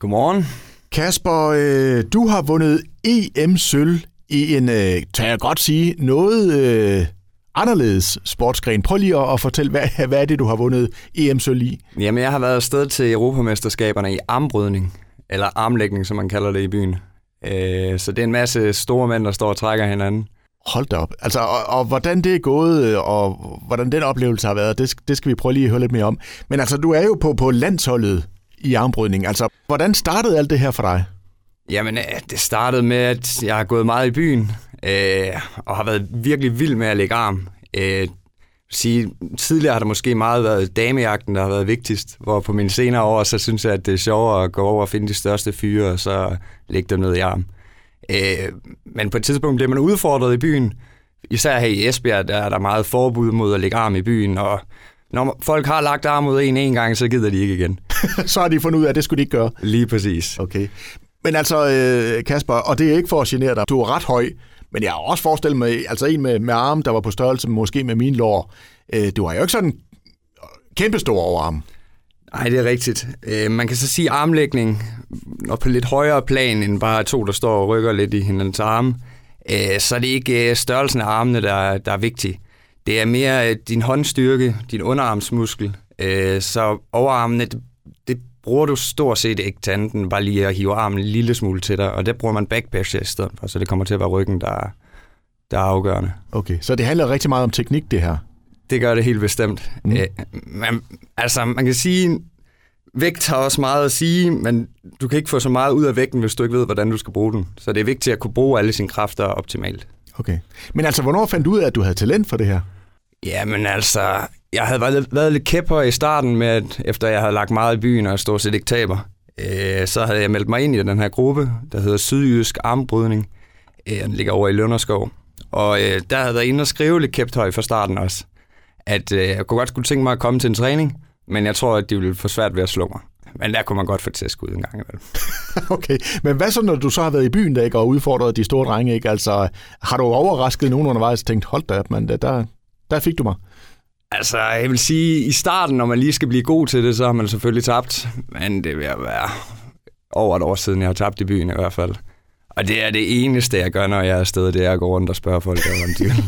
Godmorgen. Kasper, øh, du har vundet EM-sølv i en, øh, kan jeg godt sige, noget øh, anderledes sportsgren. Prøv lige at, at fortælle, hvad, hvad er det, du har vundet EM-sølv i? Jamen, jeg har været afsted til Europamesterskaberne i armbrydning, eller armlægning, som man kalder det i byen. Øh, så det er en masse store mænd, der står og trækker hinanden. Hold da op. Altså, og, og hvordan det er gået, øh, og hvordan den oplevelse har været, det, det skal vi prøve lige at høre lidt mere om. Men altså, du er jo på, på landsholdet i armbrydning. Altså, hvordan startede alt det her for dig? Jamen, øh, det startede med, at jeg har gået meget i byen, øh, og har været virkelig vild med at lægge arm. Øh, sige, tidligere har det måske meget været damejagten, der har været vigtigst, hvor på mine senere år, så synes jeg, at det er sjovere at gå over og finde de største fyre, og så lægge dem ned i arm. Øh, men på et tidspunkt bliver man udfordret i byen. Især her i Esbjerg, der er der meget forbud mod at lægge arm i byen, og når folk har lagt arm mod en en gang, så gider de ikke igen. så har de fundet ud af, at det skulle de ikke gøre. Lige præcis. Okay. Men altså, øh, Kasper, og det er ikke for at genere dig, du er ret høj, men jeg har også forestillet mig, altså en med, med arm, der var på størrelse måske med min lår. Øh, du har jo ikke sådan kæmpestor overarm. Nej, det er rigtigt. Øh, man kan så sige armlægning, og på lidt højere plan end bare to, der står og rykker lidt i hinandens arme, øh, så er det ikke øh, størrelsen af armene, der, der er vigtig. Det er mere øh, din håndstyrke, din underarmsmuskel. Øh, så overarmene, bruger du stort set ikke til anden, bare lige at hive armen en lille smule til dig, og det bruger man backpressure i stedet for, så det kommer til at være ryggen, der, der er afgørende. Okay, så det handler rigtig meget om teknik, det her? Det gør det helt bestemt. Mm. Øh, man, altså, man kan sige, vægt har også meget at sige, men du kan ikke få så meget ud af vægten, hvis du ikke ved, hvordan du skal bruge den. Så det er vigtigt at kunne bruge alle sine kræfter optimalt. Okay. Men altså, hvornår fandt du ud af, at du havde talent for det her? Jamen altså, jeg havde været, været lidt kæpper i starten med, at efter jeg havde lagt meget i byen og stort set ikke taber, øh, så havde jeg meldt mig ind i den her gruppe, der hedder Sydjysk Armbrydning. Øh, den ligger over i Lønderskov. Og øh, der havde jeg været inde og skrive lidt kæptøj fra starten også. At øh, jeg kunne godt skulle tænke mig at komme til en træning, men jeg tror, at de ville få svært ved at slå mig. Men der kunne man godt få tæsk ud en gang imellem. okay, men hvad så, når du så har været i byen der, ikke, og udfordret de store drenge? Ikke? Altså, har du overrasket nogen undervejs og tænkt, hold da op, man, der, der fik du mig? Altså, jeg vil sige, i starten, når man lige skal blive god til det, så har man selvfølgelig tabt. Men det vil være over et år siden, jeg har tabt i byen i hvert fald. Og det er det eneste, jeg gør, når jeg er afsted, det er at gå rundt og spørge folk, om de vil.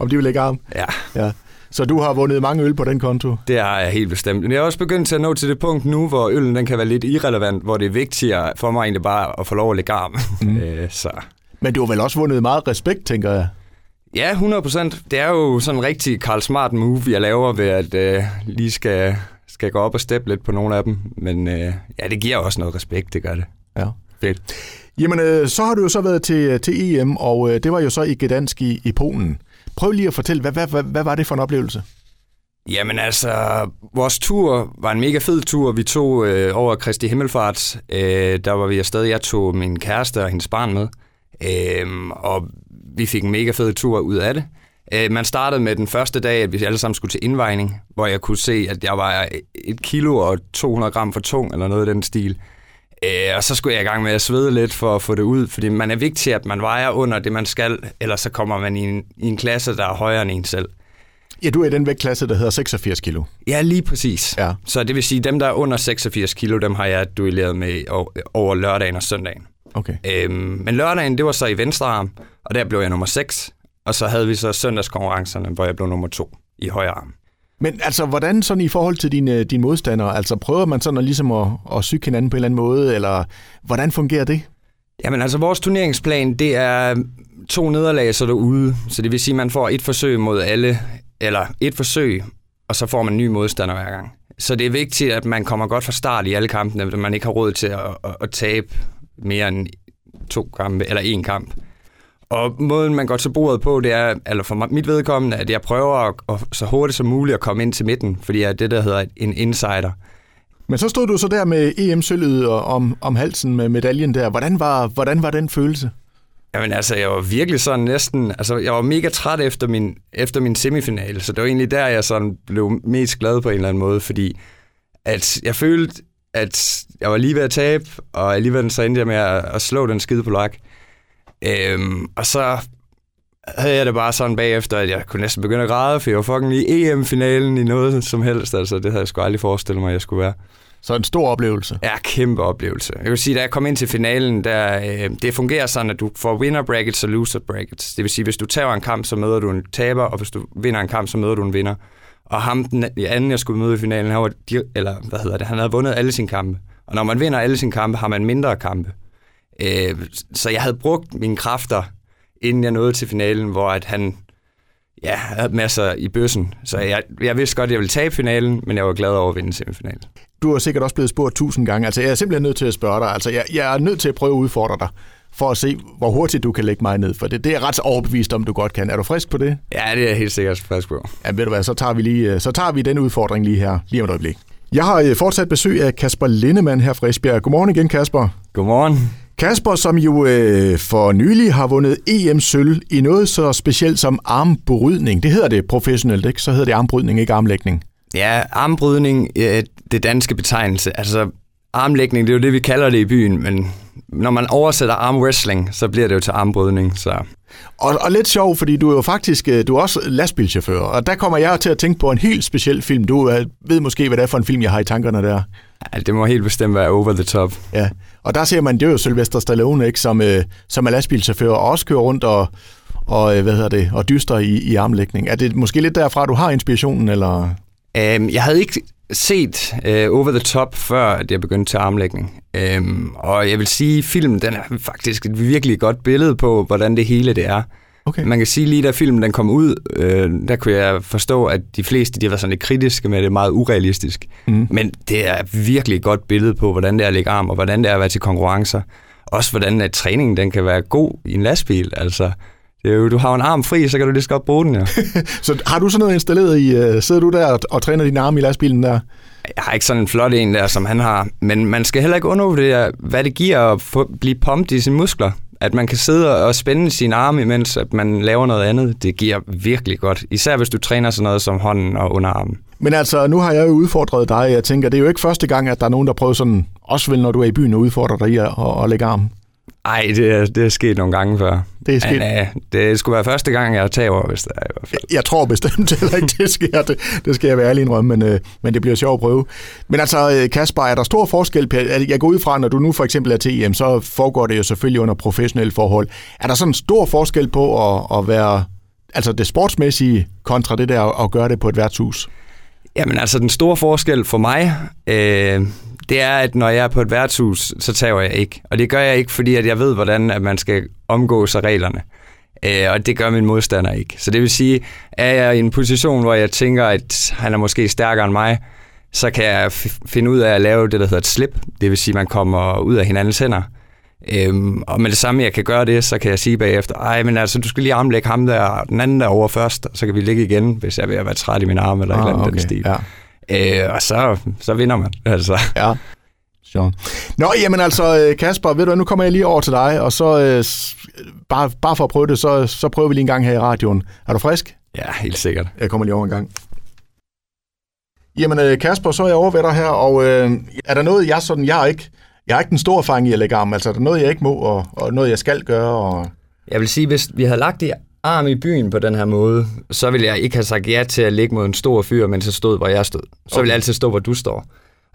om de vil lægge arm? Ja. ja. Så du har vundet mange øl på den konto? Det har jeg helt bestemt. Men jeg er også begyndt til at nå til det punkt nu, hvor øllen den kan være lidt irrelevant, hvor det er vigtigere for mig egentlig bare at få lov at lægge arm. Mm. så. Men du har vel også vundet meget respekt, tænker jeg? Ja, 100 procent. Det er jo sådan en rigtig Karl Smart move, jeg laver ved at øh, lige skal, skal gå op og steppe lidt på nogle af dem. Men øh, ja, det giver også noget respekt, det gør det. Ja, fedt. Jamen, øh, så har du jo så været til, til EM, og øh, det var jo så i Gdansk i, i Polen. Prøv lige at fortælle, hvad, hvad, hvad, hvad var det for en oplevelse? Jamen altså, vores tur var en mega fed tur. Vi tog øh, over Kristi Himmelfart. Øh, der var vi afsted. Jeg tog min kæreste og hendes barn med. Øh, og vi fik en mega fed tur ud af det. Øh, man startede med den første dag, at vi alle sammen skulle til indvejning, hvor jeg kunne se, at jeg var et kilo og 200 gram for tung, eller noget af den stil. Øh, og så skulle jeg i gang med at svede lidt for at få det ud, fordi man er vigtig, at man vejer under det, man skal, ellers så kommer man i en, i en klasse, der er højere end en selv. Ja, du er i den vægtklasse, der hedder 86 kilo. Ja, lige præcis. Ja. Så det vil sige, dem, der er under 86 kilo, dem har jeg duelleret med over lørdagen og søndagen. Okay. Øhm, men lørdagen, det var så i venstre arm, og der blev jeg nummer 6. Og så havde vi så søndagskonkurrencerne, hvor jeg blev nummer 2 i højre arm. Men altså, hvordan sådan i forhold til dine, dine modstandere? Altså, prøver man sådan at, ligesom at, at syge hinanden på en eller anden måde, eller hvordan fungerer det? Jamen altså, vores turneringsplan, det er to nederlag, så derude. Så det vil sige, at man får et forsøg mod alle, eller et forsøg, og så får man en ny modstander hver gang. Så det er vigtigt, at man kommer godt fra start i alle kampene, at man ikke har råd til at, at, at tabe mere end to kampe, eller en kamp. Og måden, man går til bordet på, det er, eller for mit vedkommende, at jeg prøver at, at, så hurtigt som muligt at komme ind til midten, fordi jeg er det, der hedder en insider. Men så stod du så der med EM-sølvet om, om halsen med medaljen der. Hvordan var, hvordan var den følelse? Jamen altså, jeg var virkelig sådan næsten... Altså, jeg var mega træt efter min, efter min semifinale, så det var egentlig der, jeg sådan blev mest glad på en eller anden måde, fordi at jeg følte, at jeg var lige ved at tabe, og alligevel så endte jeg med at, at slå den skide på lak. Øhm, og så havde jeg det bare sådan bagefter, at jeg kunne næsten begynde at græde, for jeg var fucking i EM-finalen i noget som helst. Altså, det havde jeg sgu aldrig forestillet mig, at jeg skulle være. Så en stor oplevelse. Ja, kæmpe oplevelse. Jeg vil sige, da jeg kom ind til finalen, der, øh, det fungerer sådan, at du får winner brackets og loser brackets. Det vil sige, hvis du tager en kamp, så møder du en taber, og hvis du vinder en kamp, så møder du en vinder. Og ham, den anden, jeg skulle møde i finalen, han, var, eller hvad hedder det, han havde vundet alle sine kampe. Og når man vinder alle sine kampe, har man mindre kampe. Øh, så jeg havde brugt mine kræfter, inden jeg nåede til finalen, hvor at han ja, havde masser i bøssen. Så jeg, jeg vidste godt, at jeg ville tabe finalen, men jeg var glad over at vinde semifinalen. Du har sikkert også blevet spurgt tusind gange. Altså, jeg er simpelthen nødt til at spørge dig. Altså, jeg, jeg er nødt til at prøve at udfordre dig for at se, hvor hurtigt du kan lægge mig ned. For det, det er ret overbevist om, du godt kan. Er du frisk på det? Ja, det er jeg helt sikkert frisk på. Ja, ved du hvad, så tager vi, lige, så tager vi den udfordring lige her, lige om et øjeblik. Jeg har øh, fortsat besøg af Kasper Lindemann her fra Esbjerg. Godmorgen igen, Kasper. Godmorgen. Kasper, som jo øh, for nylig har vundet EM-sølv i noget så specielt som armbrydning. Det hedder det professionelt, ikke? Så hedder det armbrydning, ikke armlægning. Ja, armbrydning, øh, det danske betegnelse. Altså, armlægning, det er jo det, vi kalder det i byen, men når man oversætter armwrestling, så bliver det jo til armbrydning. Så. Og, og lidt sjov, fordi du er jo faktisk øh, du er også lastbilchauffør, og der kommer jeg til at tænke på en helt speciel film. Du øh, ved måske, hvad det er for en film, jeg har i tankerne der. Ja, det må helt bestemt være over the top. Ja, og der ser man, det er jo Sylvester Stallone, ikke, som, øh, som er lastbilchauffør og også kører rundt og, og, hvad hedder det, og dyster i, i armlægning. Er det måske lidt derfra, du har inspirationen, eller? Um, jeg havde ikke set uh, Over the Top, før at jeg begyndte til armlægning. Um, og jeg vil sige, at filmen den er faktisk et virkelig godt billede på, hvordan det hele det er. Okay. Man kan sige lige da filmen den kom ud, øh, der kunne jeg forstå, at de fleste de var sådan lidt kritiske med det, meget urealistisk. Mm. Men det er virkelig et godt billede på, hvordan det er at lægge arm, og hvordan det er at være til konkurrencer. Også hvordan at træningen den kan være god i en lastbil. Altså, det er jo, du har en arm fri, så kan du lige så godt bruge den, ja. så har du sådan noget installeret i, uh, sidder du der og, og træner din arm i lastbilen der? Jeg har ikke sådan en flot en der, som han har, men man skal heller ikke undervurdere, hvad det giver at få, blive pumped i sine muskler. At man kan sidde og spænde sin arme, imens at man laver noget andet, det giver virkelig godt. Især hvis du træner sådan noget som hånden og underarmen. Men altså, nu har jeg jo udfordret dig. Jeg tænker, det er jo ikke første gang, at der er nogen, der prøver sådan, også vel når du er i byen, og udfordrer dig i at, at, at lægge arm. Nej, det, er, det er sket nogle gange før. Det er sket. Men, uh, det skulle være første gang, jeg tager hvis det er i hvert fald. Jeg, tror bestemt heller ikke, det sker. Det, det skal jeg være ærlig indrømme, men, uh, men det bliver sjovt at prøve. Men altså, øh, Kasper, er der stor forskel på... Jeg går ud fra, når du nu for eksempel er til EM, så foregår det jo selvfølgelig under professionelle forhold. Er der sådan en stor forskel på at, at være... Altså det sportsmæssige kontra det der at gøre det på et værtshus? Jamen altså, den store forskel for mig, øh, det er, at når jeg er på et værtshus, så tager jeg ikke. Og det gør jeg ikke, fordi at jeg ved, hvordan at man skal omgå sig reglerne. Øh, og det gør min modstander ikke. Så det vil sige, er jeg i en position, hvor jeg tænker, at han er måske stærkere end mig, så kan jeg finde ud af at lave det, der hedder et slip. Det vil sige, at man kommer ud af hinandens hænder. Øhm, og med det samme, jeg kan gøre det, så kan jeg sige bagefter, ej, men altså, du skal lige armlægge ham der, den anden der over først, og så kan vi ligge igen, hvis jeg er ved at være træt i min arm, eller ah, et eller andet okay. den stil. Ja. Øh, og så, så vinder man. Altså. Ja. Så. Nå, jamen altså, øh, Kasper, ved du nu kommer jeg lige over til dig, og så øh, bare, bare for at prøve det, så, så prøver vi lige en gang her i radioen. Er du frisk? Ja, helt sikkert. Jeg kommer lige over en gang. Jamen, øh, Kasper, så er jeg over ved dig her, og øh, er der noget, jeg sådan, jeg er ikke, jeg har ikke den store erfaring i at lægge arm, altså er der noget, jeg ikke må, og, og noget, jeg skal gøre? Og... Jeg vil sige, hvis vi havde lagt det arm i byen på den her måde, så ville jeg ikke have sagt ja til at ligge mod en stor fyr, mens jeg stod, hvor jeg stod. Så okay. ville jeg altid stå, hvor du står.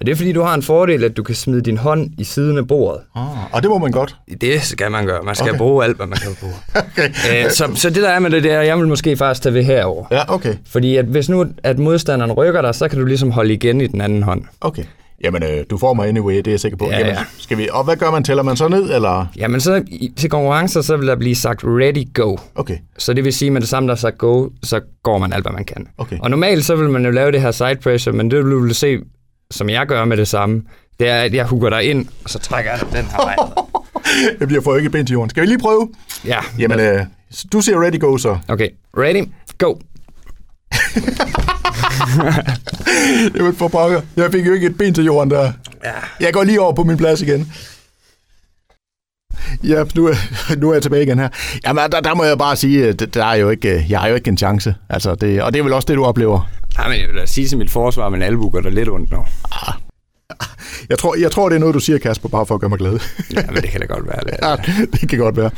Og det er fordi, du har en fordel, at du kan smide din hånd i siden af bordet. Ah, og det må man godt? Det skal man gøre. Man skal okay. bruge alt, hvad man kan bruge. okay. Æ, øh, så, så det der er med det, det er, jeg vil måske faktisk tage ved herover. Ja, okay. Fordi at hvis nu at modstanderen rykker dig, så kan du ligesom holde igen i den anden hånd. Okay. Jamen, øh, du får mig anyway, det er jeg sikker på. Ja, Jamen, ja. Skal vi, og hvad gør man? Tæller man så ned, eller? Jamen, så til konkurrencer, så vil der blive sagt ready, go. Okay. Så det vil sige, at med det samme, der er sagt go, så går man alt, hvad man kan. Okay. Og normalt, så vil man jo lave det her side pressure, men det vil du se, som jeg gør med det samme, det er, at jeg hugger dig ind, og så trækker jeg den her vej. jeg bliver for ikke ben til jorden. Skal vi lige prøve? Ja. Jamen, øh, du siger ready, go så. Okay, ready, go. Jamen for pokker. Jeg fik jo ikke et ben til jorden der. Ja. Jeg går lige over på min plads igen. Ja, nu er, nu er jeg tilbage igen her. Jamen, der, der må jeg bare sige, at der er jo ikke, jeg har jo ikke en chance. Altså, det, og det er vel også det, du oplever. Ja, men jeg vil da sige til mit forsvar, men albu gør der lidt ondt nu. Ah jeg, tror, jeg tror, det er noget, du siger, Kasper, bare for at gøre mig glad. ja, men det kan da godt være. Det, ja, det kan godt være.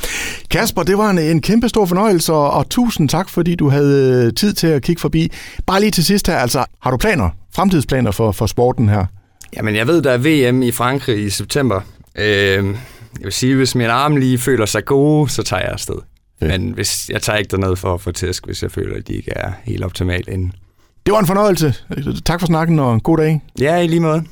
Kasper, det var en, en kæmpe stor fornøjelse, og, tusind tak, fordi du havde øh, tid til at kigge forbi. Bare lige til sidst her, altså, har du planer, fremtidsplaner for, for sporten her? Jamen, jeg ved, der er VM i Frankrig i september. Øh, jeg vil sige, hvis min arm lige føler sig gode, så tager jeg afsted. Okay. Men hvis, jeg tager ikke derned for at få tæsk, hvis jeg føler, at de ikke er helt optimalt inden. Det var en fornøjelse. Tak for snakken, og en god dag. Ja, i lige måde.